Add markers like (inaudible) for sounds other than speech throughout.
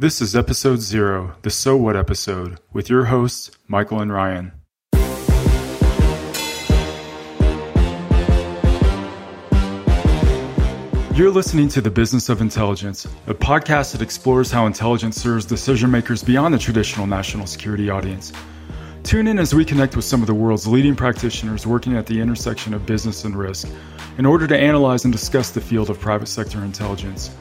This is episode zero, the So What episode, with your hosts, Michael and Ryan. You're listening to The Business of Intelligence, a podcast that explores how intelligence serves decision makers beyond the traditional national security audience. Tune in as we connect with some of the world's leading practitioners working at the intersection of business and risk in order to analyze and discuss the field of private sector intelligence.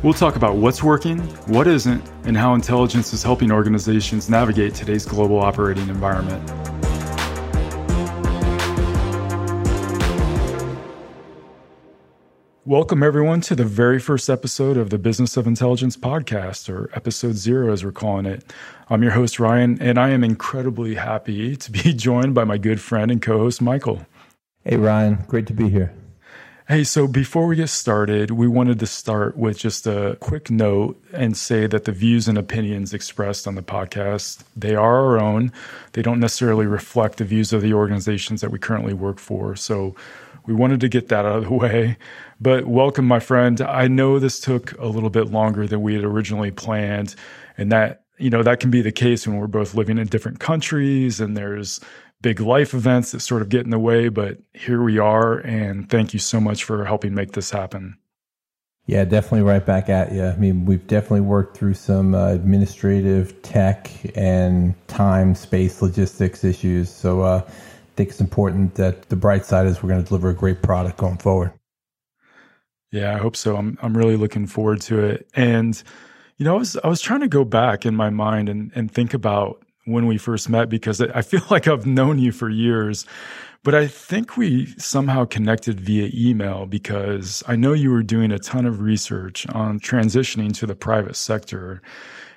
We'll talk about what's working, what isn't, and how intelligence is helping organizations navigate today's global operating environment. Welcome, everyone, to the very first episode of the Business of Intelligence podcast, or episode zero, as we're calling it. I'm your host, Ryan, and I am incredibly happy to be (laughs) joined by my good friend and co host, Michael. Hey, Ryan. Great to be here. Hey, so before we get started, we wanted to start with just a quick note and say that the views and opinions expressed on the podcast, they are our own. They don't necessarily reflect the views of the organizations that we currently work for. So we wanted to get that out of the (laughs) way. But welcome, my friend. I know this took a little bit longer than we had originally planned, and that you know that can be the case when we're both living in different countries and there's big life events that sort of get in the way. But here we are, and thank you so much for helping make this happen. Yeah, definitely right back at you. I mean, we've definitely worked through some uh, administrative, tech, and time, space, logistics issues. So uh, I think it's important that the bright side is we're going to deliver a great product going forward. Yeah, I hope so. I'm I'm really looking forward to it. And you know, I was I was trying to go back in my mind and and think about when we first met because I feel (laughs) like I've known you for years. But I think we somehow connected via email because I know you were doing a ton of research on transitioning to the private sector.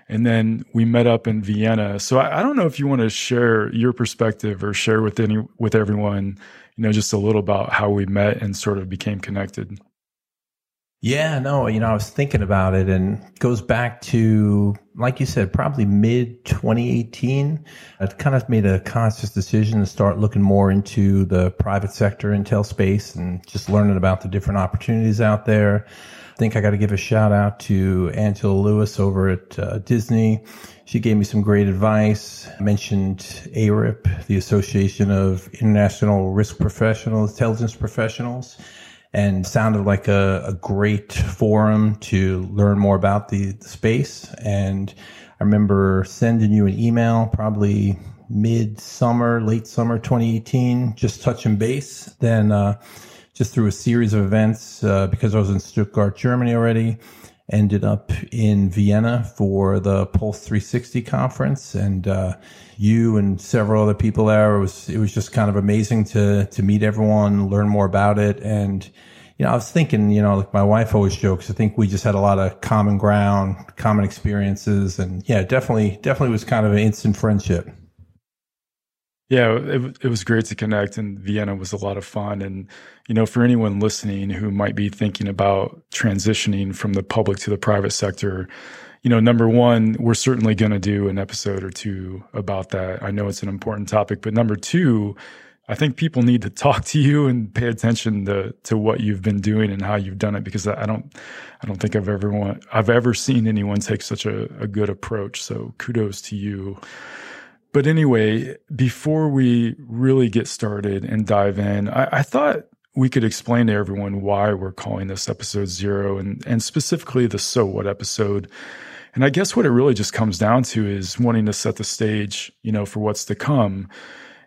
And then we met up in Vienna. So I, I don't know if you want to share your perspective or share with any with everyone, you know, just a little about how we met and sort of became connected. Yeah, no, you know, I was thinking about it and it goes back to, like you said, probably mid 2018. I kind of made a conscious decision to start looking more into the private sector intel space and just learning about the different opportunities out there. I think I got to give a shout out to Angela Lewis over at uh, Disney. She gave me some great advice. I mentioned ARIP, the Association of International Risk Professionals, Intelligence Professionals and sounded like a, a great forum to learn more about the, the, space. And I remember sending you an email probably mid summer, late summer 2018, just touching base. Then, uh, just through a series of events, uh, because I was in Stuttgart, Germany already, ended up in Vienna for the Pulse 360 conference, and uh, you and several other people there. It was it was just kind of amazing to to meet everyone, learn more about it, and you know, I was thinking, you know, like my wife always jokes. I think we just had a lot of common ground, common experiences, and yeah, definitely, definitely was kind of an instant friendship. Yeah, it, it was great to connect, and Vienna was a lot of fun. And you know, for anyone listening who might be thinking about transitioning from the public to the private sector, you know, number one, we're certainly going to do an episode or two about that. I know it's an important topic, but number two, I think people need to (laughs) talk to you and pay attention to to what you've been doing and how you've done it because I don't I don't think I've ever want, I've ever seen anyone take such a, a good approach. So kudos to you. But anyway, before we really get started and dive in, I, I thought we could explain to everyone why we're calling this episode zero and, and specifically the so what episode. And I guess what it really just comes down to is wanting to set the stage, you know, for what's to come.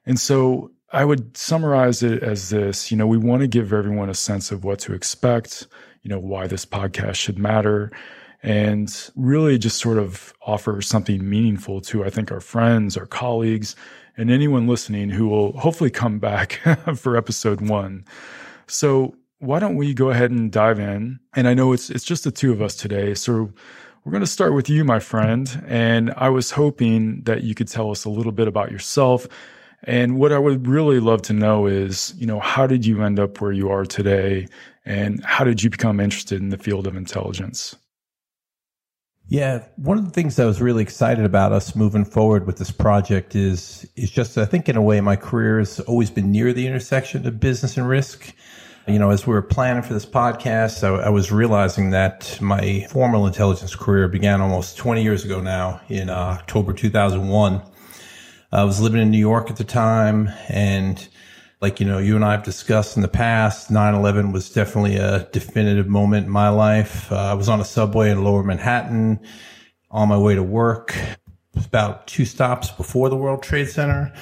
And so I would summarize it as this, you know, we want to give everyone a sense of what to expect, you know, why this podcast should matter and really just sort of offer something meaningful to, I think, our friends, our colleagues, and anyone listening who will hopefully come back (laughs) for episode one. So why don't we go ahead and dive in? And I know it's it's just the two of us today, so we're going to start with you, my friend. And I was hoping that you could tell us a little bit about yourself. And what I would really love to know is, you know, how did you end up where you are today? And how did you become interested in the field of intelligence? Yeah, one of the things I was really excited about us moving forward with this project is is just I think in a way my career has always been near the intersection of business and risk. You know, as we were planning for this podcast, I, I, was realizing that my formal intelligence career began almost 20 years ago now in uh, October 2001. I was living in New York at the time and like, you know, you and I have discussed in the past, 9-11 was definitely a definitive moment in my life. Uh, I was on a subway in lower Manhattan on my way to work, about two stops before the World Trade Center.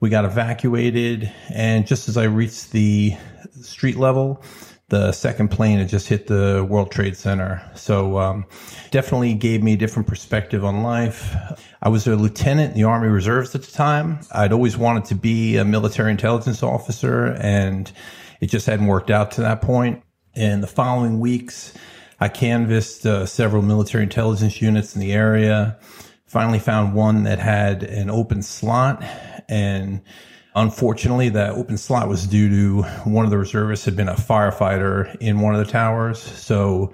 We got evacuated. And just as I reached the street level, the second plane had just hit the World Trade Center. So, um, definitely gave me a different perspective on life. I was a lieutenant in the Army Reserves at the time. I'd always wanted to be a military intelligence officer and it just hadn't worked out to that point. In the following weeks, I canvassed uh, several military intelligence units in the area. Finally found one that had an open slot and Unfortunately, that open slot was due to one of the reservists had been a firefighter in one of the towers. So,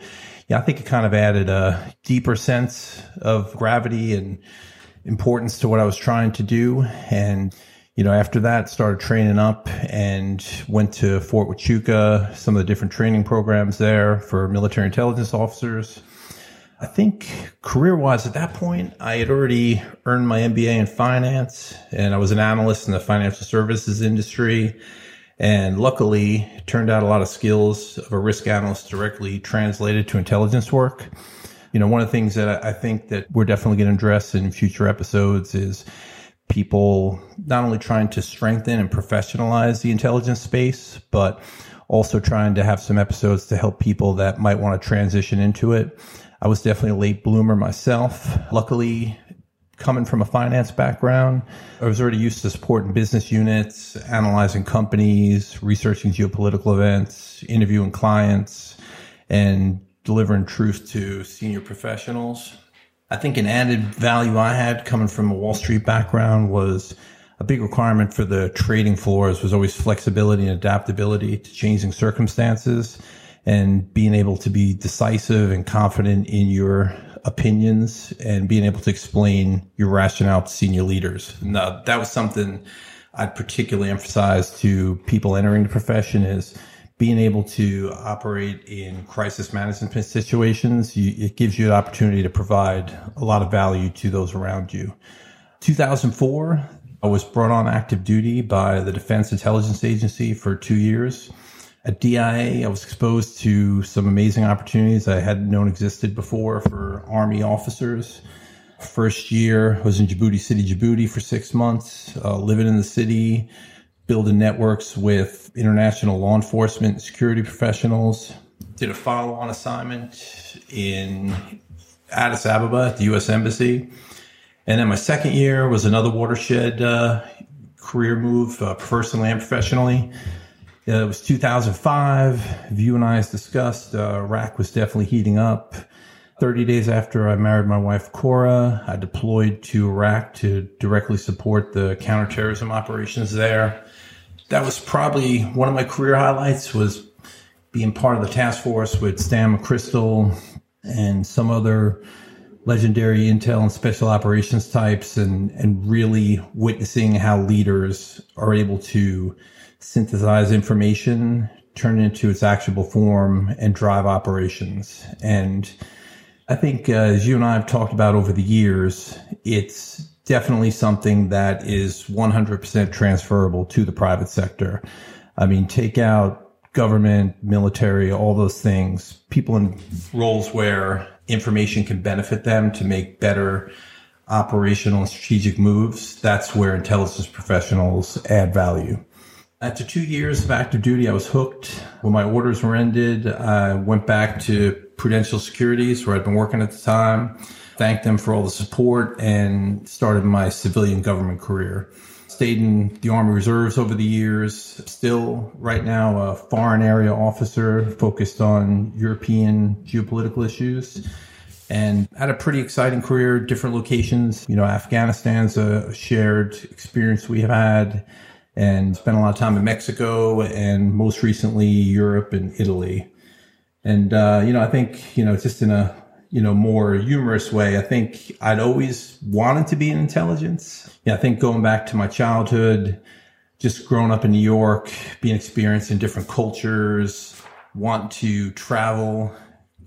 yeah, I think it kind of added a deeper sense of gravity and importance to what I was trying to do. And, you know, after that, started training up and went to Fort Huachuca, some of the different training programs there for military intelligence officers. I think career wise at that point, I had already earned my MBA in finance and I was an analyst in the financial services industry. And luckily, turned out a lot of skills of a risk analyst directly translated to intelligence work. You know, one of the things that I think that we're definitely going to address in future episodes is people not only trying to strengthen and professionalize the intelligence space, but also trying to have some episodes to help people that might want to transition into it I was definitely a late bloomer myself. Luckily, coming from a finance background, I was already used to supporting business units, analyzing companies, researching geopolitical events, interviewing clients, and delivering truth to senior professionals. I think an added value I had coming from a Wall Street background was a big requirement for the trading floors was always flexibility and adaptability to changing circumstances and being able to be decisive and confident in your opinions and being able to explain your rationale to senior leaders. Now, that was something I'd particularly emphasize to people entering the profession is being able to operate in crisis management situations. You, it gives you an opportunity to provide a lot of value to those around you. 2004, I was brought on active duty by the Defense Intelligence Agency for two years. At DIA, I was exposed to some amazing opportunities I hadn't known existed before for Army officers. First year, I was in Djibouti City, Djibouti for six months, uh, living in the city, building networks with international law enforcement security professionals. Did a follow on assignment in Addis Ababa at the U.S. Embassy. And then my second year was another watershed uh, career move, uh, personally and professionally. Uh, it was 2005. You and I has discussed, uh, Iraq was definitely heating up. 30 days after I married my wife, Cora, I deployed to Iraq to directly support the counterterrorism operations there. That was probably one of my career highlights was being part of the task force with Stan McChrystal and some other legendary intel and special operations types and, and really witnessing how leaders are able to synthesize information, turn it into its actionable form, and drive operations. And I think, uh, as you and I have talked about over the years, it's definitely something that is 100% transferable to the private sector. I mean, take out government, military, all those things, people in roles where information can benefit them to make better operational and strategic moves. That's where intelligence professionals add value. After two years of active duty, I was hooked. When my orders were ended, I went back to Prudential Securities, where I'd been working at the time, thanked them for all the support, and started my civilian government career. Stayed in the Army Reserves over the years. Still, right now, a foreign area officer focused on European geopolitical issues and had a pretty exciting career, different locations. You know, Afghanistan's a shared experience we have had and spent a lot of time in Mexico and most recently Europe and Italy. And, uh, you know, I think, you know, just in a, you know, more humorous way, I think I'd always wanted to be in intelligence. Yeah, I think going back to my childhood, just growing up in New York, being experienced in different cultures, want to travel,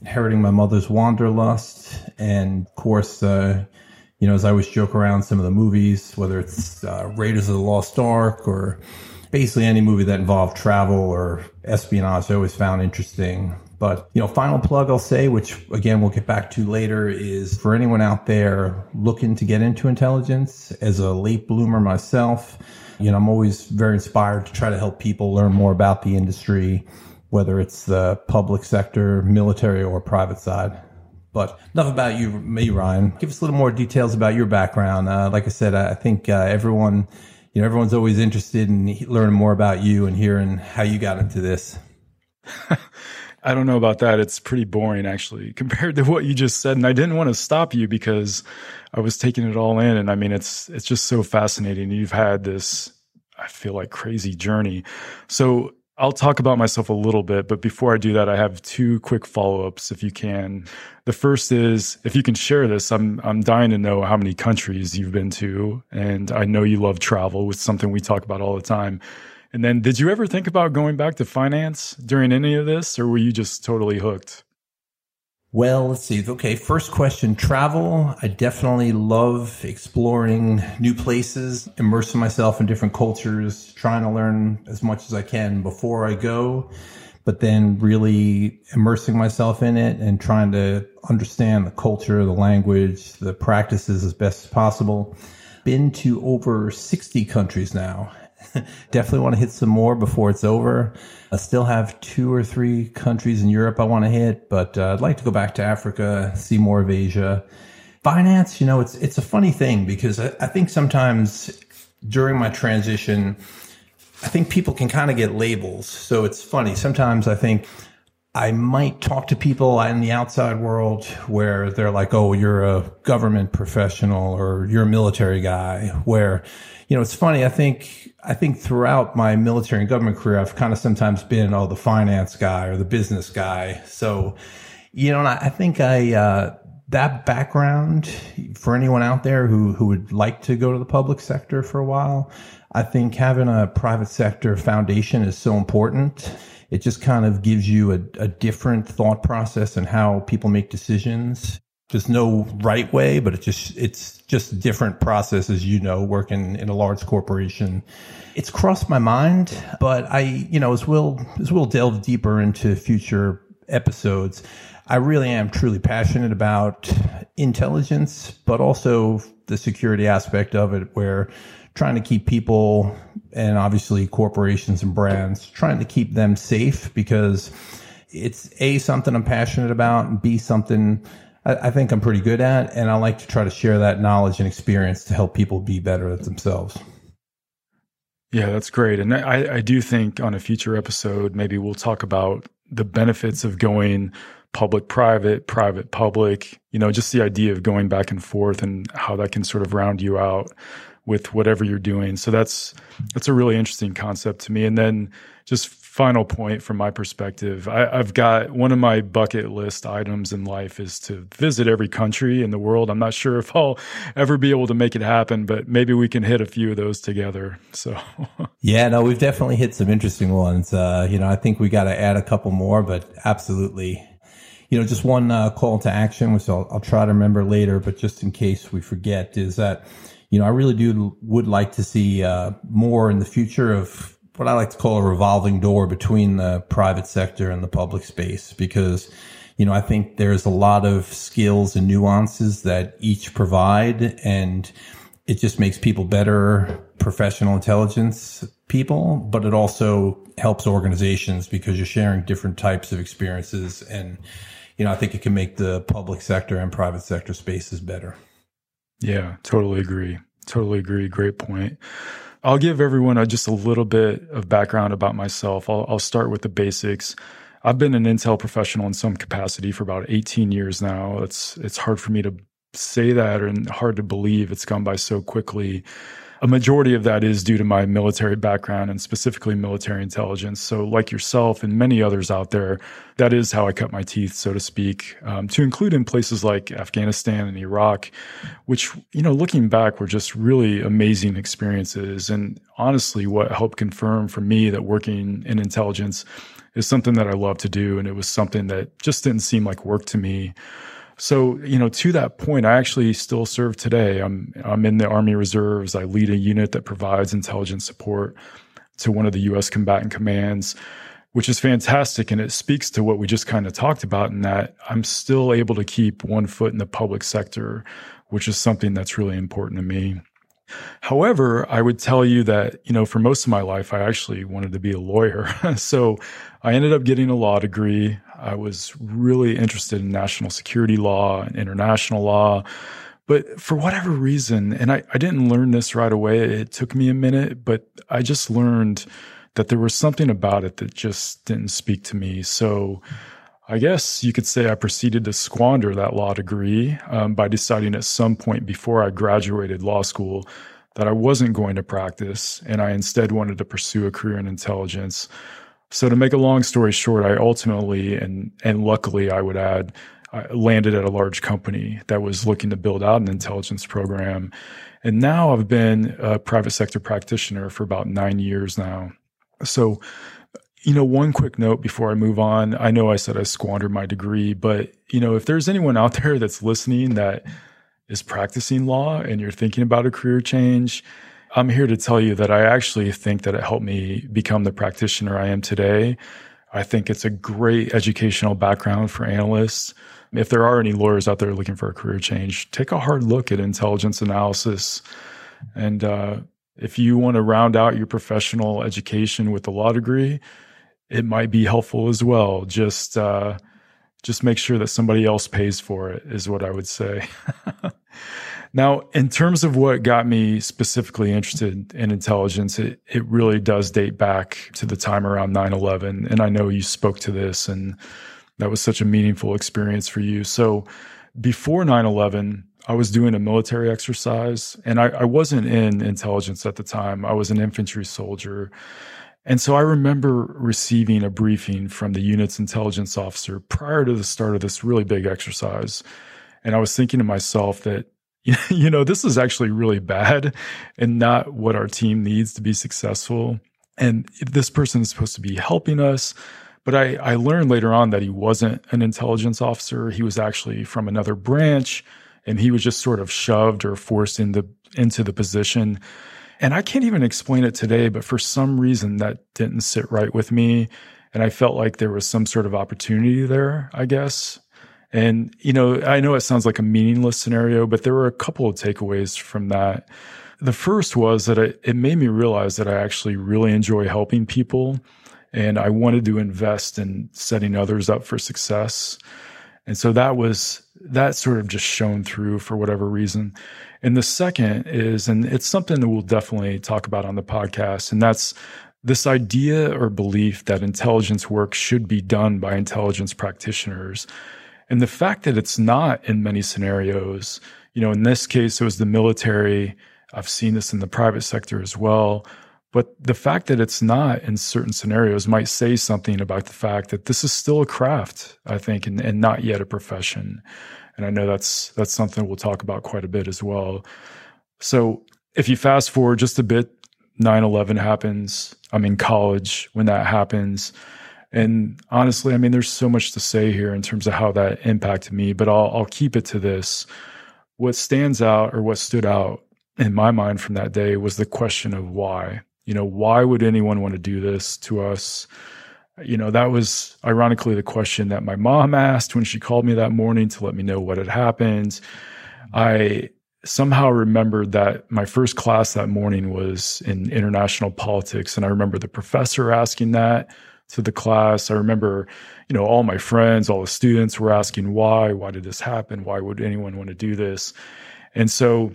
inheriting my mother's wanderlust, and of course, uh, you know, as I always joke around some of the movies, whether it's uh, Raiders of the Lost Ark or basically any movie that involved travel or espionage, I always found interesting. But, you know, final plug I'll say, which again we'll get back to later, is for anyone out there looking to get into intelligence as a late bloomer myself, you know, I'm always very inspired to try to help people learn more about the industry, whether it's the public sector, military, or private side. But enough about you, me, Ryan. Give us a little more details about your background. Uh, like I said, I think uh, everyone, you know, everyone's always interested in learning more about you and hearing how you got into this. (laughs) I don't know about that. It's pretty boring actually (laughs) compared to what you just said. And I didn't want to stop you because I was taking it all in. And I mean, it's, it's just so fascinating. You've had this, I feel like crazy journey. So I'll talk about myself a little bit, but before I do that, I have two quick follow-ups if you can. The first is if you can share this, I'm I'm dying to know how many countries you've been to and I know you love travel, which is something we talk about all the time. And then did you ever think about going back to finance during any of this or were you just totally hooked? Well, let's see. Okay, first question travel. I definitely love exploring new places, immersing myself in different cultures, trying to learn as much as I can before I go, but then really immersing myself in it and trying to understand the culture, the language, the practices as best as possible. Been to over 60 countries now (laughs) Definitely want to hit some more before it's over. I still have two or three countries in Europe I want to hit, but uh, I'd like to go back to Africa, see more of Asia. Finance, you know, it's it's a funny thing because I, I think sometimes during my transition, I think people can kind of get labels. So it's funny. Sometimes I think I might talk to people in the outside world where they're like, "Oh, you're a government professional or you're a military guy." Where, you know, it's funny. I think I think throughout my military and government career, I've kind of sometimes been, oh, the finance guy or the business guy. So, you know, I, I think I uh, that background for anyone out there who who would like to go to the public sector for a while. I think having a private sector foundation is so important it just kind of gives you a, a different thought process and how people make decisions. There's no right way, but it's just, it's just different processes, you know, working in a large corporation. It's crossed my mind, but I, you know, as we'll, as we'll delve deeper into future episodes, I really am truly passionate about intelligence, but also the security aspect of it where trying to keep people and obviously corporations and brands trying to keep them safe because it's a something I'm passionate about and b something I, I, think I'm pretty good at and I like to try to share that knowledge and experience to help people be better at themselves. Yeah, that's great. And I, I do think on a future episode, maybe we'll talk about the benefits of going public private, private public, you know, just the idea of going back and forth and how that can sort of round you out with whatever you're doing. So that's that's a really interesting concept to me. And then just final point from my perspective, I, have got one of my bucket list items in life is to visit every country in the world. I'm not sure if I'll ever be able to make it happen, but maybe we can hit a few of those together. So (laughs) yeah, no, we've definitely hit some interesting ones. Uh, you know, I think we got to add a couple more, but absolutely. You know, just one uh, call to action, which I'll, I'll try to remember later, but just in case we forget, is that you know, I really do would like to see uh, more in the future of what I like to call a revolving door between the private sector and the public space because you know, I think there's a lot of skills and nuances that each provide and it just makes people better professional intelligence people, but it also helps organizations because you're sharing different types of experiences. And, you know, I think it can make the public sector and private sector spaces better. Yeah, totally agree. Totally agree. Great point. I'll give everyone a, just a little bit of background about myself. I'll, I'll start with the basics. I've been an Intel professional in some capacity for about 18 years now. It's it's hard for me to say that and hard to believe it's gone by so quickly. A majority of that is due to my military background and specifically military intelligence. So, like yourself and many others out there, that is how I cut my teeth, so to speak, um, to include in places like Afghanistan and Iraq, which, you know, looking back were just really amazing experiences. And honestly, what helped confirm for me that working in intelligence is something that I love to do. And it was something that just didn't seem like work to me. So, you know, to that point, I actually still serve today. I'm I'm in the Army Reserves. I lead a unit that provides intelligence support to one of the US combatant commands, which is fantastic and it speaks to what we just kind of talked about in that I'm still able to keep one foot in the public sector, which is something that's really important to me. However, I would tell you that, you know, for most of my life, I actually wanted to be a lawyer. (laughs) so I ended up getting a law degree. I was really interested in national security law and international law. But for whatever reason, and I, I didn't learn this right away, it took me a minute, but I just learned that there was something about it that just didn't speak to me. So I guess you could say I proceeded to squander that law degree um, by deciding at some point before I graduated law school that I wasn't going to practice and I instead wanted to pursue a career in intelligence. So to make a long story short, I ultimately and and luckily I would add I landed at a large company that was looking to build out an intelligence program. And now I've been a private sector practitioner for about 9 years now. So you know, one quick note before I move on. I know I said I squandered my degree, but you know, if there's anyone out there that's listening that is practicing law and you're thinking about a career change, I'm here to tell you that I actually think that it helped me become the practitioner I am today. I think it's a great educational background for analysts. If there are any lawyers out there looking for a career change, take a hard look at intelligence analysis. And uh, if you want to round out your professional education with a law degree, it might be helpful as well. Just uh, just make sure that somebody else pays for it is what I would say. (laughs) now, in terms of what got me specifically interested in intelligence, it, it really does date back to the time around 9-11. And I know you spoke to this and that was such a meaningful experience for you. So before 9-11, I was doing a military exercise and I, I wasn't in intelligence at the time. I was an infantry soldier. And so I remember receiving a briefing from the unit's intelligence officer prior to the start of this really big exercise. And I was thinking to myself that, (laughs) you know, this is actually really bad and not what our team needs to be successful. And this person is supposed to be helping us. But I, I learned later on that he wasn't an intelligence officer. He was actually from another branch and he was just sort of shoved or forced into, into the position. And I can't even explain it today, but for some reason that didn't sit right with me. And I felt like there was some sort of opportunity there, I guess. And, you know, I know it sounds like a meaningless scenario, but there were a couple of takeaways from that. The first was that it, it made me realize that I actually really enjoy helping people and I wanted to invest in setting others up for success. And so that was, that sort of just shone through for whatever reason. And the second is, and it's something that we'll definitely talk about on the podcast, and that's this idea or belief that intelligence work should be done by intelligence practitioners. And the fact that it's not in many scenarios, you know, in this case, it was the military. I've seen this in the private sector as well. But the fact that it's not in certain scenarios might say something about the fact that this is still a craft, I think, and, and not yet a profession. And I know that's that's something we'll talk about quite a bit as well. So if you fast forward just a bit, 9-11 happens. I'm in college when that happens. And honestly, I mean, there's so much to say here in terms of how that impacted me, but I'll, I'll keep it to this. What stands out or what stood out in my mind from that day was the question of why. You know, why would anyone want to do this to us? You know, that was ironically the question that my mom asked when she called me that morning to let me know what had happened. I somehow remembered that my first class that morning was in international politics. And I remember the professor asking that to the class. I remember, you know, all my friends, all the students were asking why, why did this happen? Why would anyone want to do this? And so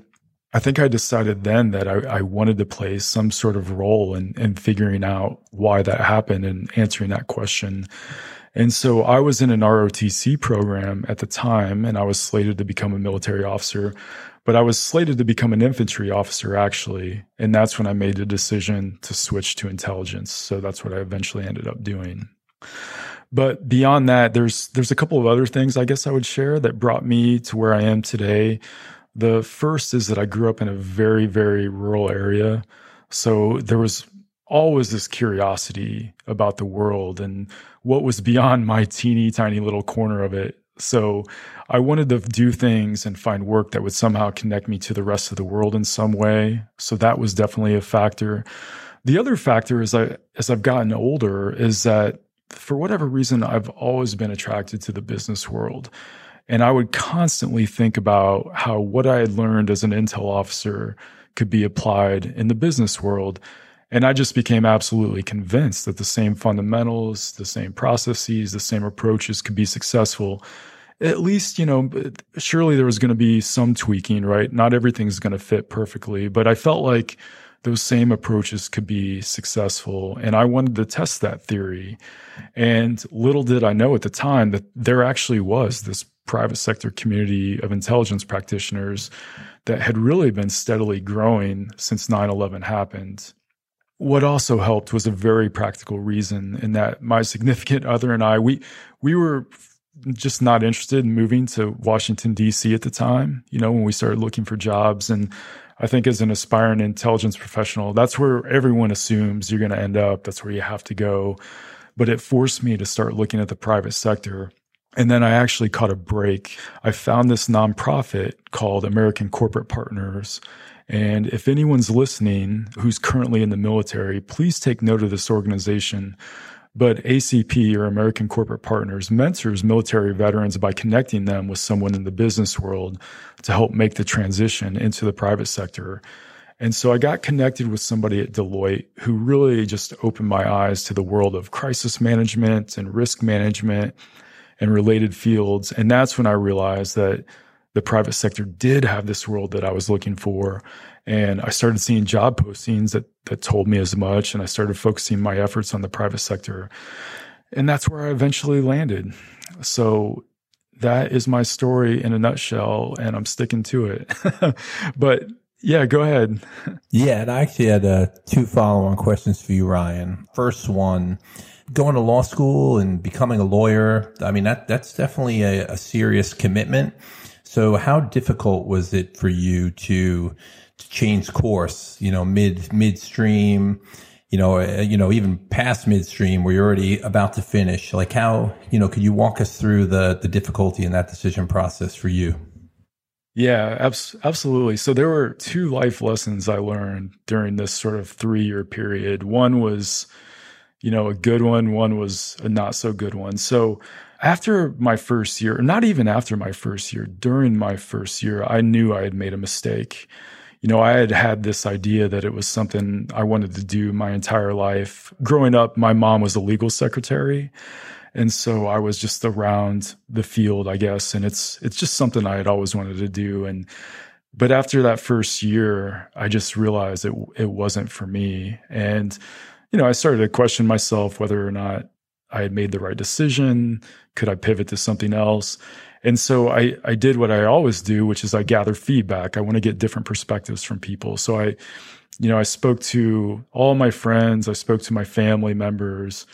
I think I decided then that I, I, wanted to play some sort of role in, in figuring out why that happened and answering that question. And so I was in an ROTC program at the time and I was slated to become a military officer, but I was slated to become an infantry officer actually. And that's when I made the decision to switch to intelligence. So that's what I eventually ended up doing. But beyond that, there's there's a couple of other things I guess I would share that brought me to where I am today. The first is that I grew up in a very, very rural area. So there was always this curiosity about the world and what was beyond my teeny tiny little corner of it. So I wanted to do things and find work that would somehow connect me to the rest of the world in some way. So that was definitely a factor. The other factor is I as I've gotten older is that for whatever reason I've always been attracted to the business world. And I would constantly think about how what I had learned as an intel officer could be applied in the business world. And I just became absolutely convinced that the same fundamentals, the same processes, the same approaches could be successful. At least, you know, surely there was going to be some tweaking, right? Not everything's going to fit perfectly, but I felt like those same approaches could be successful. And I wanted to test that theory. And little did I know at the time that there actually was this private sector community of intelligence practitioners that had really been steadily growing since 9 11 happened. What also helped was a very practical reason in that my significant other and I, we, we were just not interested in moving to Washington, D.C. at the time, you know, when we started looking for jobs. And I think as an aspiring intelligence professional, that's where everyone assumes you're going to end up. That's where you have to go. But it forced me to start looking at the private sector. And then I actually caught a break. I found this nonprofit called American Corporate Partners. And if anyone's listening who's currently in the military, please take note of this organization. But ACP or American Corporate Partners mentors military veterans by connecting them with someone in the business world to help make the transition into the private sector. And so I got connected with somebody at Deloitte who really just opened my eyes to the world of crisis management and risk management and related fields. And that's when I realized that the private sector did have this world that I was looking for. And I started seeing job postings that, that told me as much. And I started focusing my efforts on the private sector. And that's where I eventually landed. So that is my story in a nutshell. And I'm sticking to it. (laughs) but yeah, go ahead. (laughs) yeah. And I actually had uh, two follow on questions for you, Ryan. First one, going to law school and becoming a lawyer. I mean, that, that's definitely a, a serious commitment. So how difficult was it for you to, change course, you know, mid, midstream, you know, uh, you know, even past midstream where you're already about to finish? Like how, you know, could you walk us through the, the difficulty in that decision process for you? Yeah, abs- absolutely. So there were two life lessons I learned during this sort of three year period. One was, you know, a good one. One was a not so good one. So after my first year, not even after my first year, during my first year, I knew I had made a mistake. You know, I had had this idea that it was something I wanted to do my entire life. Growing up, my mom was a legal secretary. And so I was just around the field, I guess. And it's, it's just something I had always wanted to do. And, but after that first year, I just realized it, it wasn't for me. And, you know, I started to question myself whether or not I had made the right decision. Could I pivot to something else? And so I, I did what I always do, which is I gather feedback. I want to get different perspectives from people. So I, you know, I spoke to all my friends. I spoke to my family members.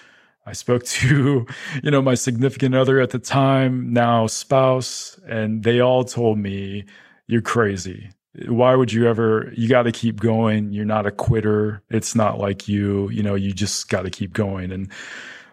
I spoke (laughs) to, you know, my significant other at the time, now spouse, and they all told me, you're crazy. Why would you ever, you got to keep going. You're not a quitter. It's not like you, you know, you just got to keep going. And,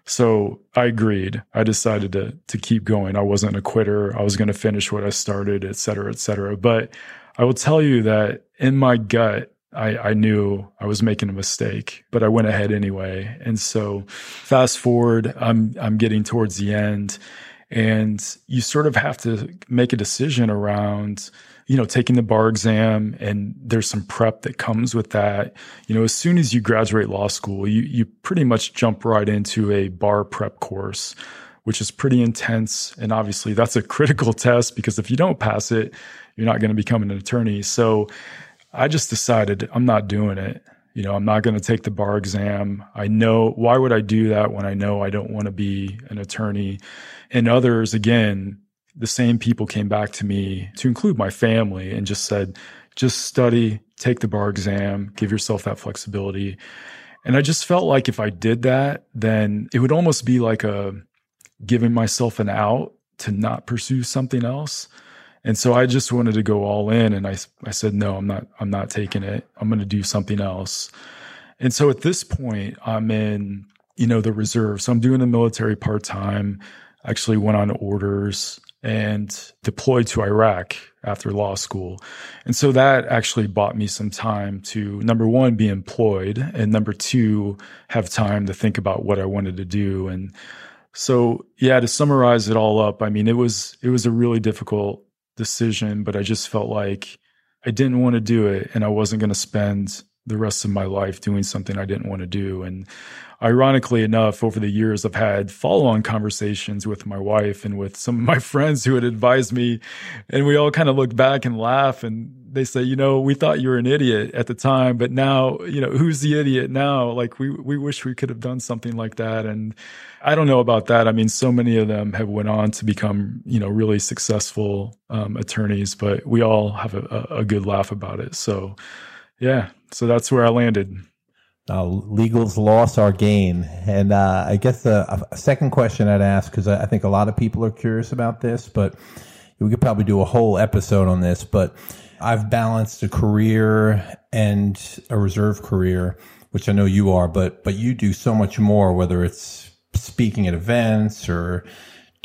so I agreed. I decided to to keep going. I wasn't a quitter. I was going to finish what I started, et cetera, et cetera. But I will tell you that in my gut, I, I knew I was making a mistake, but I went ahead anyway. And so fast forward, I'm I'm getting towards the end and you sort of have to make a decision around you know, taking the bar exam and there's some prep that comes with that. You know, as soon as you graduate law school, you, you pretty much jump right into a bar prep course, which is pretty intense. And obviously that's a (laughs) critical test because if you don't pass it, you're not going to become an attorney. So I just decided I'm not doing it. You know, I'm not going to take the bar exam. I know why would I do that when I know I don't want to be an attorney? And others, again, the same people came back to me to include my family and just said, just study, take the bar exam, give yourself that flexibility. And I just felt like if I did that, then it would almost be like a giving myself an out to not pursue something else. And so I just wanted to go all in and I, I said, no, I'm not, I'm not taking it. I'm going to do something else. And so at this point, I'm in, you know, the reserve. So I'm doing the military part time, actually went on orders and deployed to Iraq after law school. And so that actually bought me some time to number one, be employed and number two, have time to think about what I wanted to do. And so, yeah, to summarize it all up, I mean, it was, it was a really difficult decision, but I just felt like I didn't want to do it and I wasn't going to spend the rest of my life doing something I didn't want to do. And ironically enough, over the years, I've had follow on conversations with my wife and with some of my (laughs) friends who had advised me. And we all kind of look back and laugh and they say, you know, we thought you were an idiot at the time, but now, you know, who's the idiot now? Like we, we wish we could have done something like that. And I don't know about that. I mean, so many of them have went on to become, you know, really successful um, attorneys, but we all have a, a good laugh about it. So yeah, so that's where I landed. Uh, legal's loss our gain. And uh, I guess the second question I'd ask, because I, I think a lot of people are curious about this, but we could probably do a whole episode on this. But I've balanced a career and a reserve career, which I know you are, but but you do so much more, whether it's speaking at events or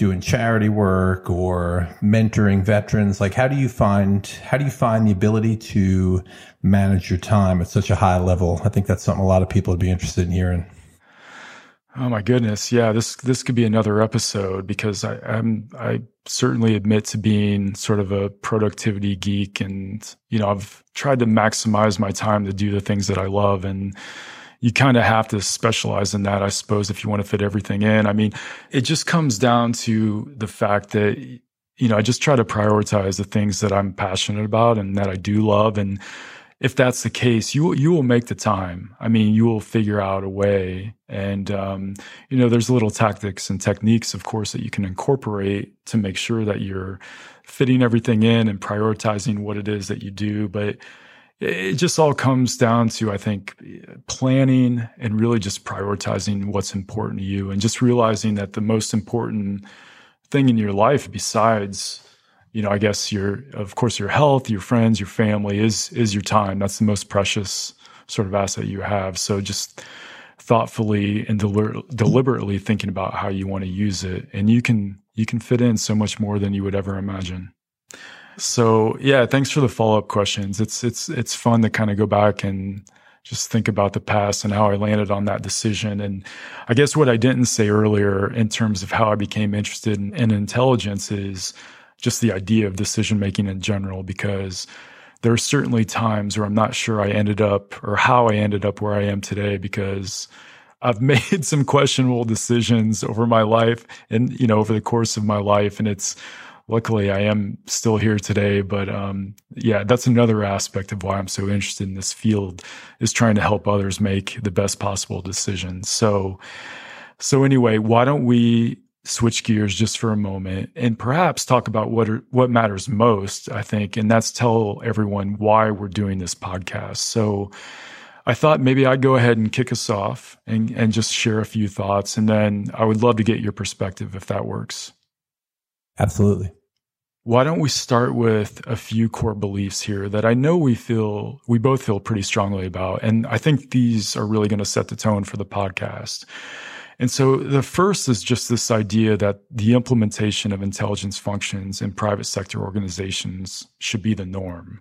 doing charity work or mentoring veterans? Like how do you find how do you find the ability to manage your time at such a high level? I think that's something a lot of people would be interested in hearing. Oh my goodness. Yeah this this could be another episode because i i'm i certainly admit to being sort of a productivity geek and you know i've tried to maximize my time to do the things that i love and you kind of have to specialize in that, I suppose, if you want to fit everything in. I mean, it just comes down to the fact that, you know, I just try to prioritize the things that I'm passionate about and that I do love. And if that's the case, you you will make the time. I mean, you will figure out a way. And um, you know, there's little tactics and techniques, of course, that you can incorporate to make sure that you're fitting everything in and prioritizing what it is that you do. But it just all comes down to, I think, planning and really just prioritizing what's important to you and just realizing that the most important thing in your life besides, you know, I guess your, of course, your health, your friends, your family is, is your time. That's the most precious sort of asset you have. So just thoughtfully and del- deliberately thinking about how you want to use it. And you can, you can fit in so much more than you would ever imagine. So yeah, thanks for the follow up questions. It's it's it's fun to kind of go back and just think about the past and how I landed on that decision. And I guess what I didn't say earlier in terms of how I became interested in, in intelligence is just the idea of decision making in general, because there are certainly times where I'm not sure I ended up or how I ended up where I am today because I've (laughs) made some questionable decisions over my life and, you know, over the course of my life. And it's, luckily I am still here today. But um, yeah, that's another aspect of why I'm so interested in this field is trying to help others make the best possible decisions. So, so anyway, why don't we switch gears just for a moment and perhaps talk about what are, what matters most, I think, and that's tell everyone why we're doing this podcast. So I thought maybe I'd go ahead and kick us off and, and just share a few thoughts. And then I would love to get your perspective if that works. Absolutely. Why don't we start with a few core beliefs here that I know we feel, we both feel pretty strongly about. And I think these are really going to set the tone for the podcast. And so the first is just this idea that the implementation of intelligence functions in private sector organizations should be the norm.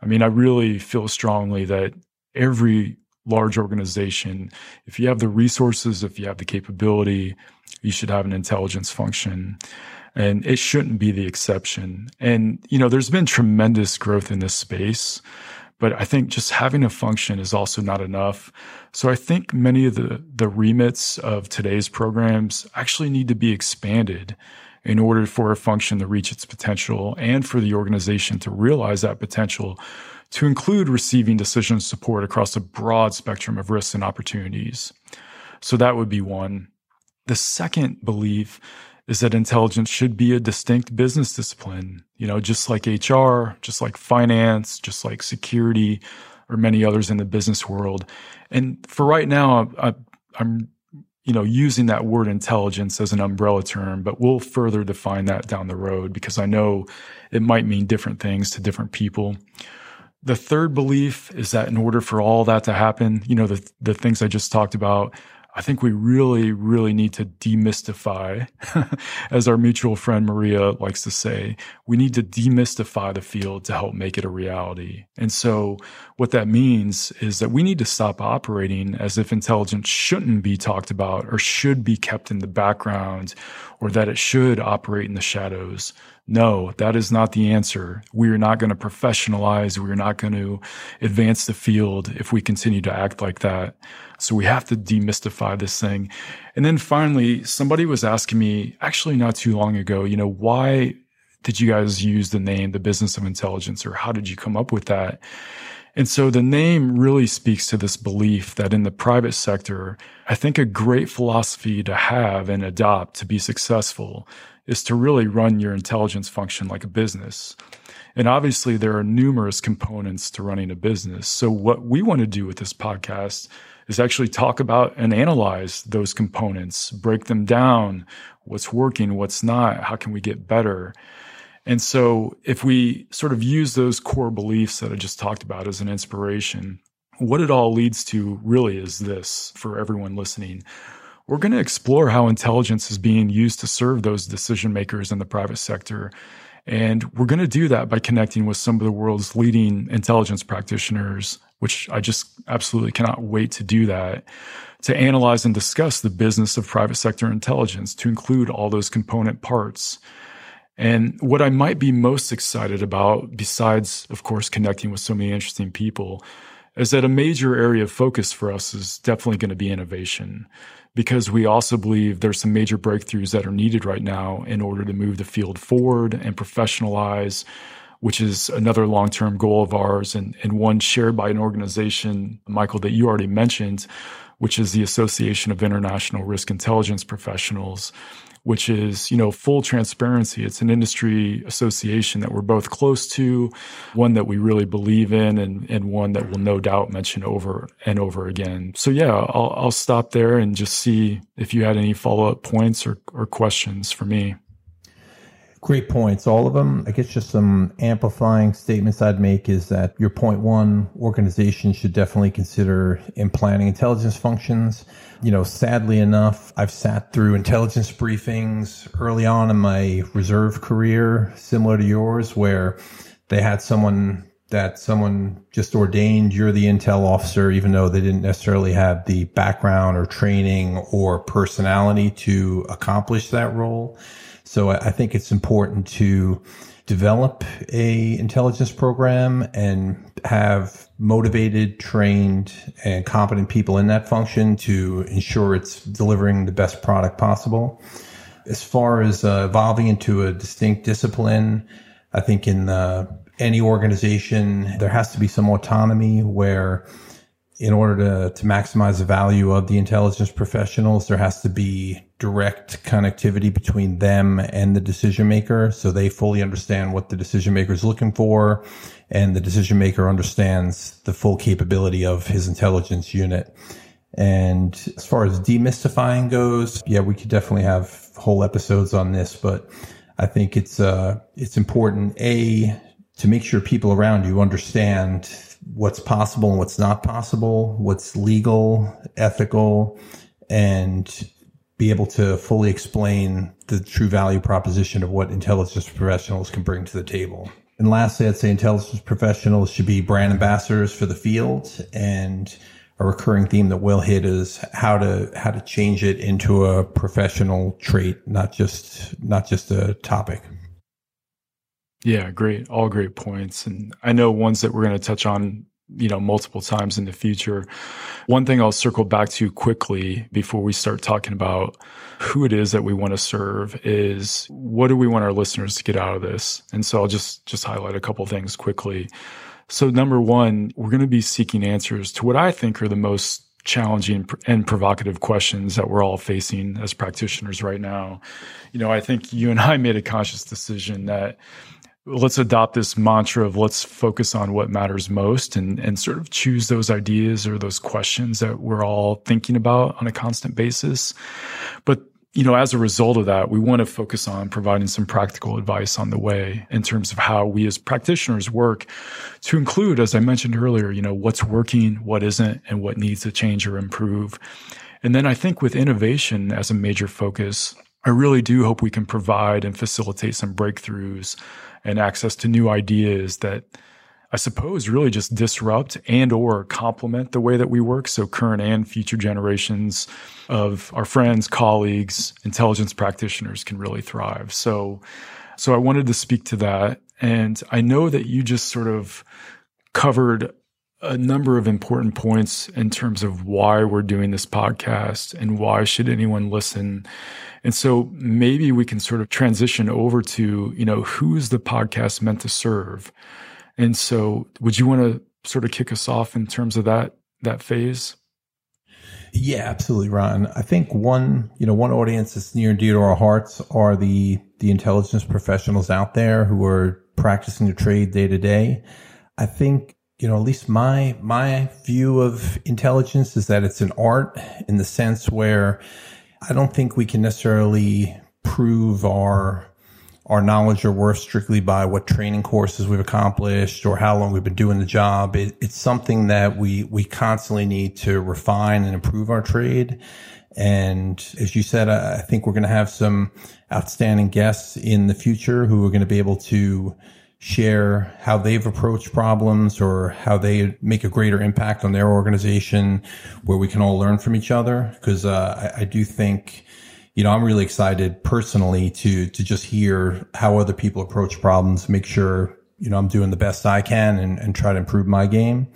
I mean, I really feel strongly that every large organization, if you have the resources, if you have the capability, you should have an intelligence function and it shouldn't be the exception. And, you know, there's been tremendous growth in this space, but I think just having a function is also not enough. So I think many of the, the remits of today's programs actually need to be expanded in order for a function to reach its potential and for the organization to realize that potential to include receiving decision support across a broad spectrum of risks and opportunities. So that would be one. The second belief is that intelligence should be a distinct business discipline, you know, just like HR, just like finance, just like security, or many others in the business world. And for right now, I, I'm you know, using that word intelligence as an umbrella term, but we'll further define that down the road because I know it might mean different things to different people. The third belief is that in order for all that to happen, you know, the, the things I just talked about, I think we really, really need to demystify, (laughs) as our mutual friend Maria likes to say, we need to demystify the field to help make it a reality. And so what that means is that we need to stop operating as if intelligence shouldn't be talked about or should be kept in the background or that it should operate in the shadows. No, that is not the answer. We are not going to professionalize. We are not going to advance the field if we continue to act like that. So we have to demystify this thing. And then finally, somebody was asking me actually not too long ago, you know, why did you guys use the name, the business of intelligence, or how did you come up with that? And so the name really speaks to this belief that in the private sector, I think a great philosophy to have and adopt to be successful is to really run your intelligence function like a business. And obviously, there are numerous components to running a business. So, what we want to do with this podcast is actually talk about and analyze those components, break them down, what's working, what's not, how can we get better. And so, if we sort of use those core beliefs that I just talked about as an inspiration, what it all leads to really is this for everyone listening we're going to explore how intelligence is being used to serve those decision makers in the private sector. And we're going to do that by connecting with some of the world's leading intelligence practitioners, which I just absolutely cannot wait to do that, to analyze and discuss the business of private sector intelligence, to include all those component parts. And what I might be most excited about, besides, of course, connecting with so many interesting people, is that a major area of focus for us is definitely going to be innovation. Because we also believe there's some major breakthroughs that are needed right now in order to move the field forward and professionalize, which is another long term goal of ours and, and one shared by an organization, Michael, that you already mentioned, which is the Association of International Risk Intelligence Professionals which is, you know, full transparency. It's an industry association that we're both close to, one that we really believe in, and, and one that we'll no doubt mention over and over again. So yeah, I'll, I'll stop there and just see if you had any follow up points or, or questions for me. Great points, all of them. I guess just some amplifying statements I'd make is that your point one, organizations should definitely consider implanting intelligence functions. You know, sadly enough, I've sat through intelligence briefings early on in my reserve career, similar to yours, where they had someone that someone just ordained you're the intel officer, even though they didn't necessarily have the background or training or personality to accomplish that role. So I think it's important to develop a intelligence program and have motivated, trained, and competent people in that function to ensure it's delivering the best product possible. As far as uh, evolving into a distinct discipline, I think in uh, any organization there has to be some autonomy where in order to, to maximize the value of the intelligence professionals, there has to be direct connectivity between them and the decision maker. So they fully understand what the decision maker is looking for and the decision maker understands the full capability of his intelligence unit. And as far as demystifying goes, yeah, we could definitely have whole episodes on this, but I think it's, uh, it's important, A, to make sure people around you understand what's possible and what's not possible, what's legal, ethical, and be able to fully explain the true value proposition of what intelligence professionals can bring to the table. And lastly, I'd say intelligence professionals should be brand ambassadors for the field and a recurring theme that will hit is how to how to change it into a professional trait, not just not just a topic. Yeah, great. All great points. And I know ones that we're going to touch on you know, multiple times in the future. One thing I'll circle back to quickly before we start talking about who it is that we want to serve is what do we want our listeners to get out of this? And so I'll just, just highlight a couple things quickly. So number one, we're going to be seeking answers to what I think are the most challenging and provocative questions that we're all facing as practitioners right now. You know, I think you and I made a conscious decision that let's adopt this mantra of let's focus on what matters most and, and sort of choose those ideas or those questions that we're all thinking about on a constant basis. But you know, as a result of that, we want to focus on providing some practical advice on the way in terms of how we as practitioners work to include, as I mentioned earlier, you know, what's working, what isn't, and what needs to change or improve. And then I think with innovation as a major focus, I really do hope we can provide and facilitate some breakthroughs and access to new ideas that I suppose really just disrupt and or complement the way that we work so current and future generations of our friends, colleagues, intelligence practitioners can really thrive. So so I wanted to speak to that and I know that you just sort of covered a number of important points in terms of why we're doing this podcast and why should anyone listen. And so maybe we can sort of transition over to, you know, who's the podcast meant to serve? And so would you want to sort of kick us off in terms of that that phase? Yeah, absolutely, Ron. I think one, you know, one audience that's near and dear to our hearts are the the intelligence professionals out there who are practicing the trade day to day. I think, you know, at least my my view of intelligence is that it's an art in the sense where I don't think we can necessarily prove our our knowledge or worth strictly by what training courses we've accomplished or how long we've been doing the job. It, it's something that we, we constantly need to refine and improve our trade. And as you said, I, I think we're going to have some outstanding guests in the future who are going to be able to share how they've approached problems or how they make a greater impact on their organization where we can all learn from each other. Cause, uh, I, I do think, you know, I'm really excited personally to, to just hear how other people approach problems, make sure, you know, I'm doing the best I can and, and try to improve my game.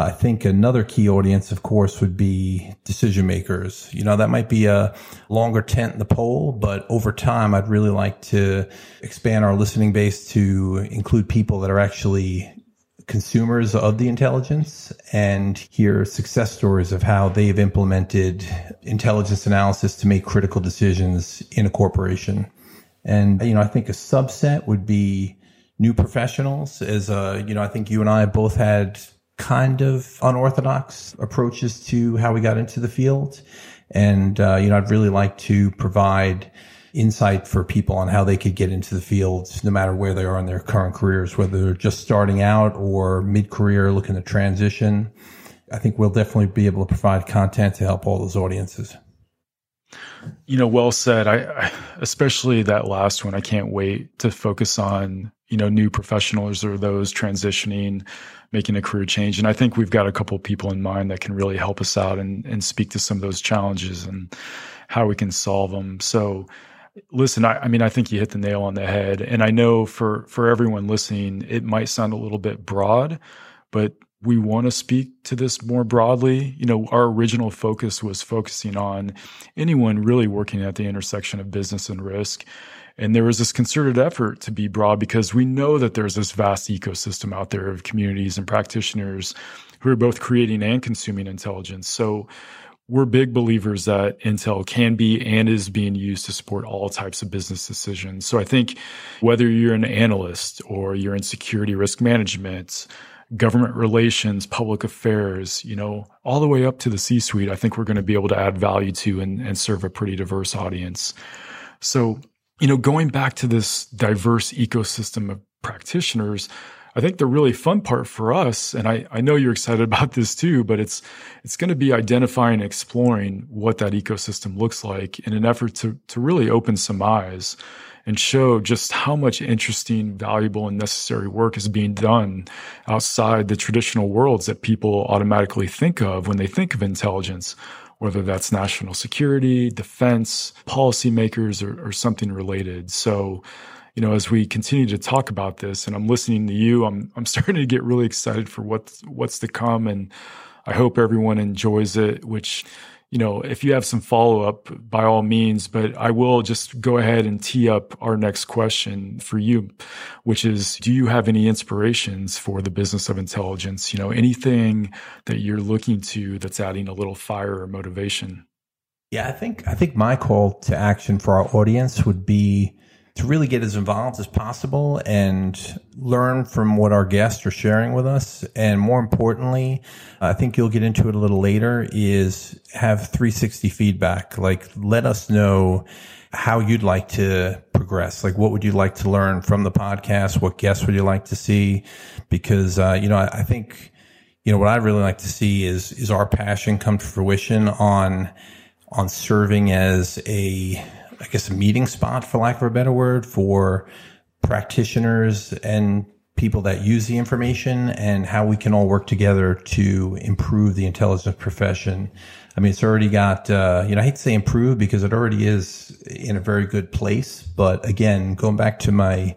I think another key audience, of course, would be decision makers. You know, that might be a longer tent in the pole, but over time, I'd really like to expand our listening base to include people that are actually consumers of the intelligence and hear success stories of how they've implemented intelligence analysis to make critical decisions in a corporation. And, you know, I think a subset would be new professionals as, uh, you know, I think you and I both had kind of unorthodox approaches to how we got into the field. And, uh, you know, I'd really like to provide insight for people on how they could get into the field no matter where they are in their current careers, whether they're just starting out or mid career looking to transition. I think we'll definitely be able to provide content to help all those audiences. You know, well said. I, I, especially that last one. I can't wait to focus on you know new professionals or those transitioning, making a career change. And I think we've got a couple people in mind that can really help us out and and speak to some of those challenges and how we can solve them. So listen, I, I, mean, I think you hit the nail on the head. And I know for, for everyone listening, it might sound a little bit broad, but we want to speak to this more broadly. You know, our original focus was focusing on anyone really working at the intersection of business and risk. And there was this concerted effort to be broad because we know that there's this vast ecosystem out there of communities and practitioners who are both creating and consuming intelligence. So we're big believers that Intel can be and is being used to support all types of business decisions. So I think whether you're an analyst or you're in security risk management, government relations, public affairs, you know, all the way up to the C suite, I think we're going to be able to add value to and, and serve a pretty diverse audience. So, you know, going back to this diverse ecosystem of practitioners, I think the really fun part for us, and I, I know you're excited (laughs) about this too, but it's it's going to be identifying and exploring what that ecosystem looks like in an effort to to really open some eyes and show just how much interesting, valuable, and necessary work is being done outside the traditional worlds that people automatically think of when they think of intelligence, whether that's national security, defense, policymakers, or, or something related. So you know, as we continue to talk about this and I'm listening to you, I'm I'm (laughs) starting to get really excited for what's what's to come and I hope everyone enjoys it, which you know, if you have some follow up, by all means, but I will just go ahead and tee up our next question for you, which is Do you have any inspirations for the business of intelligence? You know, anything that you're looking to that's adding a little fire or motivation? Yeah, I think I think my call to action for our audience would be to really get as involved as possible and learn from what our guests are sharing with us. And more importantly, I think you'll get into it a little later is have 360 feedback. Like let us know how you'd like to progress. Like what would you like to learn from the podcast? What guests would you like to see? Because, uh, you know, I, I think, you know, what I'd really like to see is, is our passion come to fruition on, on serving as a, I guess, a meeting spot, for lack of a better word, for practitioners and people that use the information and how we can all work together to improve the intelligence profession. I mean, it's already got, uh, you know, I hate to say improve because it already is in a very good place. But again, going back to my,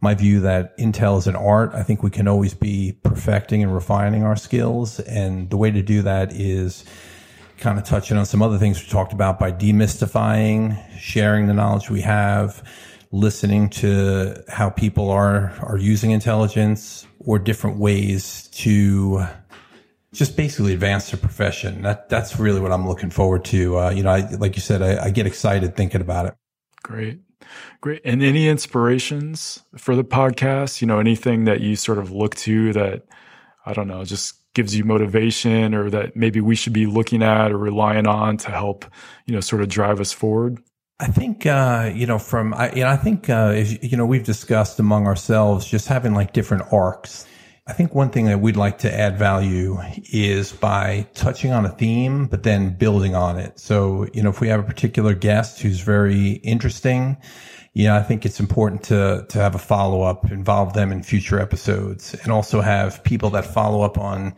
my view that Intel is an art, I think we can always be perfecting and refining our skills. And the way to do that is, kind of touching on some other things we talked about by demystifying, sharing the knowledge we have, listening to how people are are using intelligence or different ways to just basically advance their profession. That that's really what I'm looking forward to. Uh, you know, I, like you said, I, I get excited thinking about it. Great. Great. And any inspirations for the podcast? You know, anything that you sort of look to that, I don't know, just gives you motivation or that maybe we should be looking at or relying on to help, you know, sort of drive us forward? I think, uh, you know, from, I, you know, I think, uh, if, you know, we've discussed among ourselves just having like different arcs. I think one thing that we'd like to add value is by touching on a theme, but then building on it. So, you know, if we have a particular guest who's very interesting, yeah, I think it's important to to have a follow up, involve them in future episodes, and also have people that follow up on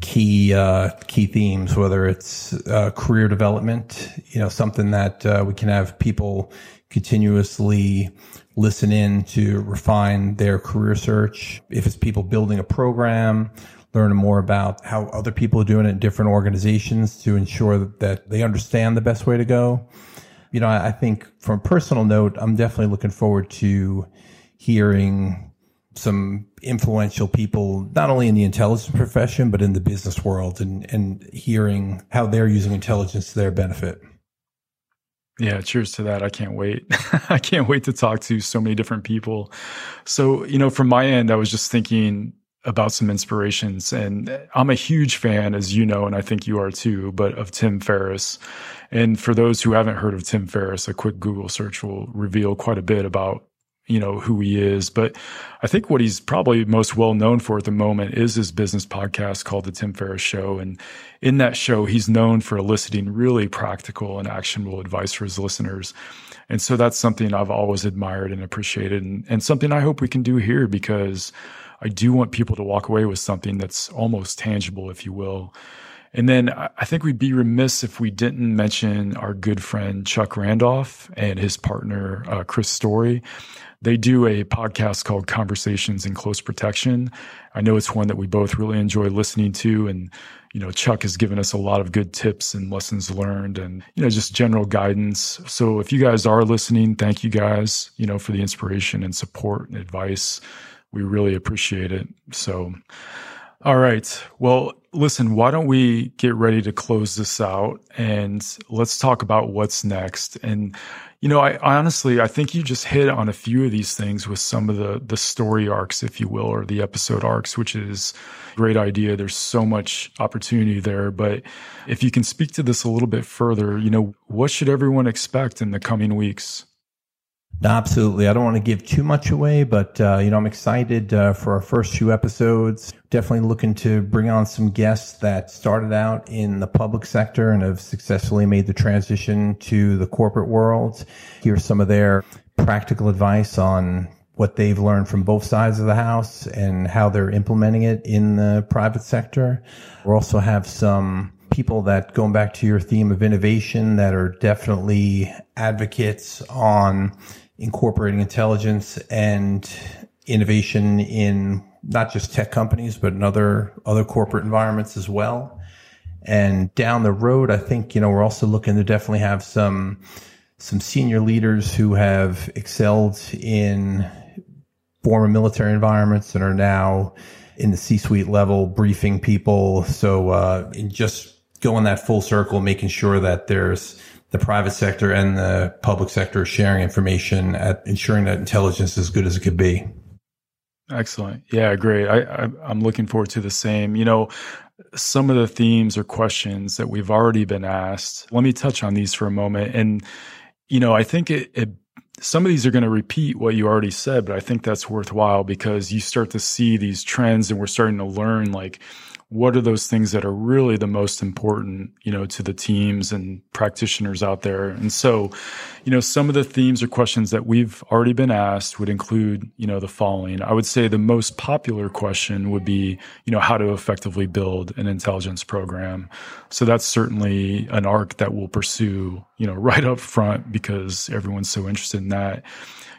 key uh, key themes, whether it's uh, career development, you know, something that uh, we can have people continuously listen in to refine their career search. If it's people building a program, learn more about how other people are doing it in different organizations to ensure that they understand the best way to go you know, I, think from a personal note, I'm definitely looking forward to hearing some influential people, not only in the intelligence profession, but in the business world and, and hearing how they're using intelligence to their benefit. Yeah, cheers to that. I can't wait. (laughs) I can't wait to talk to so many different people. So, you know, from my end, I was just thinking about some inspirations. And I'm a huge fan, as you know, and I think you are too, but of Tim Ferriss. And for those who haven't heard of Tim Ferriss, a quick Google search will reveal quite a bit about you know who he is but i think what he's probably most well known for at the moment is his business podcast called the tim ferriss show and in that show he's known for eliciting really practical and actionable advice for his listeners and so that's something i've always admired and appreciated and, and something i hope we can do here because I do want people to walk away with something that's almost tangible, if you will. And then I think we'd be remiss if we didn't mention our good friend Chuck Randolph and his partner, uh, Chris Story. They do a podcast called Conversations in Close Protection. I know it's one that we both really enjoy listening to. And, you know, Chuck has given us a lot of good tips and lessons learned and, you know, just general guidance. So if you guys are listening, thank you guys, you know, for the inspiration and support and advice we really appreciate it. So, all right. Well, listen, why don't we get ready to close this out and let's talk about what's next. And, you know, I, honestly, I think you just hit on a few of these things with some of the, the story arcs, if you will, or the episode arcs, which is a great idea. There's so much opportunity there. But if you can speak to this a little bit further, you know, what should everyone expect in the coming weeks? Absolutely. I don't want to give too much away, but uh, you know, I'm excited uh, for our first few episodes. Definitely looking to bring on some guests that started out in the public sector and have successfully made the transition to the corporate world. Hear some of their practical advice on what they've learned from both sides of the house and how they're implementing it in the private sector. We'll also have some people that going back to your theme of innovation that are definitely advocates on incorporating intelligence and innovation in not just tech companies, but in other, other corporate environments as well. And down the road, I think, you know, we're also looking to definitely have some, some senior leaders who have excelled in former military environments and are now in the C-suite level briefing people. So, uh, in just going that full circle, making sure that there's the private sector and the public sector sharing information at ensuring that intelligence is as good as it could be. Excellent. Yeah, great. I, I, I'm looking forward to the same. You know, some of the themes or questions that we've already been asked. Let me touch on these for a moment. And, you know, I think it, it some of these are going to repeat what you already said, but I think that's worthwhile because you start to see these trends and we're starting to learn like what are those things that are really the most important, you know, to the teams and practitioners out there. And so, you know, some of the themes or questions that we've already been asked would include, you know, the following. I would say the most popular question would be, you know, how to effectively build an intelligence program. So that's certainly an arc that we'll pursue, you know, right up front because everyone's so interested in that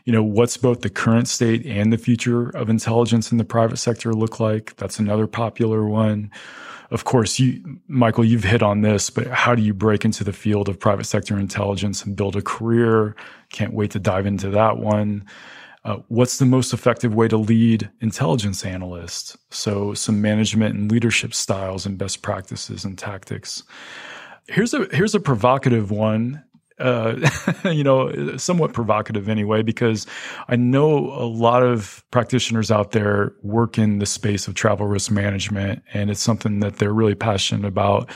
you know, what's both the current state and the future of intelligence in the private sector look like? That's another popular one. Of course, you, Michael, you've hit on this, but how do you break into the field of private sector intelligence and build a career? Can't wait to dive into that one. Uh, what's the most effective way to lead intelligence analysts? So, some management and leadership styles and best practices and tactics. Here's a here's a provocative one uh, (laughs) you know, somewhat provocative anyway, because I know a lot of practitioners out there work in the space of travel risk management, and it's something that they're really passionate about.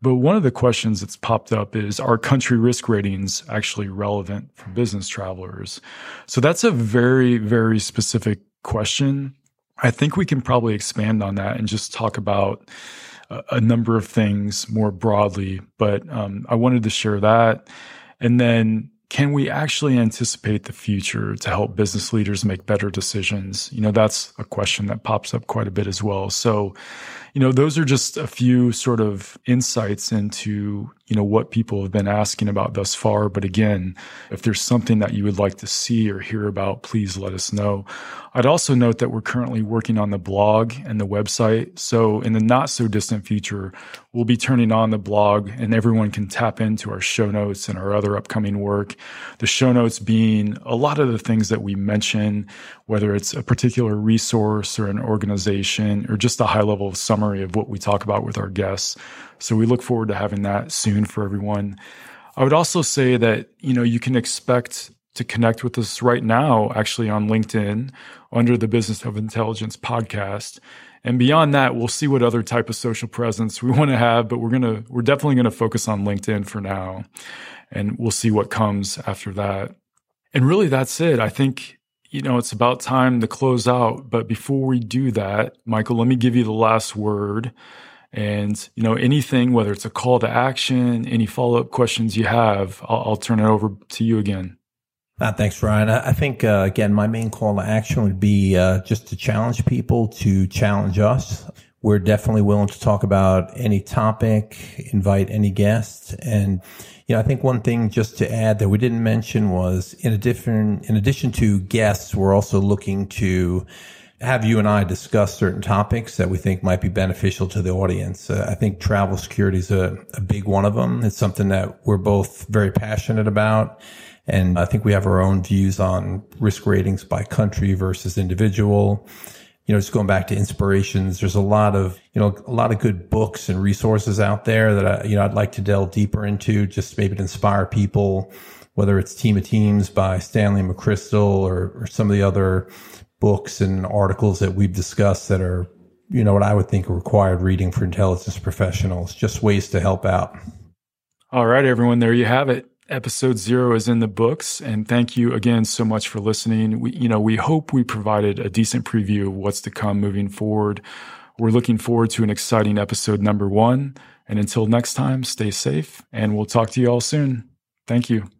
But one of the questions that's popped up is are country risk ratings actually relevant for business travelers? So that's a very, very specific question. I think we can probably expand on that and just talk about a, number of things more broadly. But um, I wanted to share that. And then can we actually anticipate the future to help business leaders make better decisions? You know, that's a question that pops up quite a bit as well. So, you know, those are just a few sort of insights into, you know, what people have been asking about thus far. But again, if there's something that you would like to see or hear about, please let us know. I'd also note that we're currently working on the blog and the website. So in the not so distant future, we'll be turning on the blog and everyone can tap into our show notes and our other upcoming work. The show notes being a lot of the things that we mention, whether it's a particular resource or an organization or just a high level summary of what we talk about with our guests. So we look forward to having that soon for everyone. I would also say that, you know, you can expect to connect with us right now, actually on LinkedIn under the Business of Intelligence podcast. And beyond that, we'll see what other type of social presence we (laughs) want to have, but we're going to, we're definitely going to focus on LinkedIn for now. And we'll see what comes after that. And really, that's it. I think, you know, it's about time to close out. But before we do that, Michael, let me give you the last word. And, you know, anything, whether it's a call to action, any follow up questions you have, I'll, I'll turn it over to you again. Uh, thanks, Ryan. I, I think, uh, again, my main call to action would be uh, just to challenge people to challenge us. We're definitely willing to talk about any topic, invite any guest. And, you know, I think one thing just to add that we didn't mention was in a different, in addition to guests, we're also looking to have you and I discuss certain topics that we think might be beneficial to the audience. Uh, I think travel security is a, a big one of them. It's something that we're both very passionate about. And I think we have our own views on risk ratings by country versus individual. You know, just going back to inspirations, there's a lot of, you know, a lot of good books and resources out there that I, you know, I'd like to delve deeper into, just maybe to inspire people, whether it's Team of Teams by Stanley McChrystal or, or some of the other books and articles that we've discussed that are, you know, what I would think are required reading for intelligence professionals, just ways to help out. All right, everyone, there you have it. Episode zero is in the books, and thank you again so much for listening. We, you know, we hope we provided a decent preview of what's to come moving forward. We're looking forward to an exciting episode number one. And until next time, stay safe, and we'll talk to you all soon. Thank you.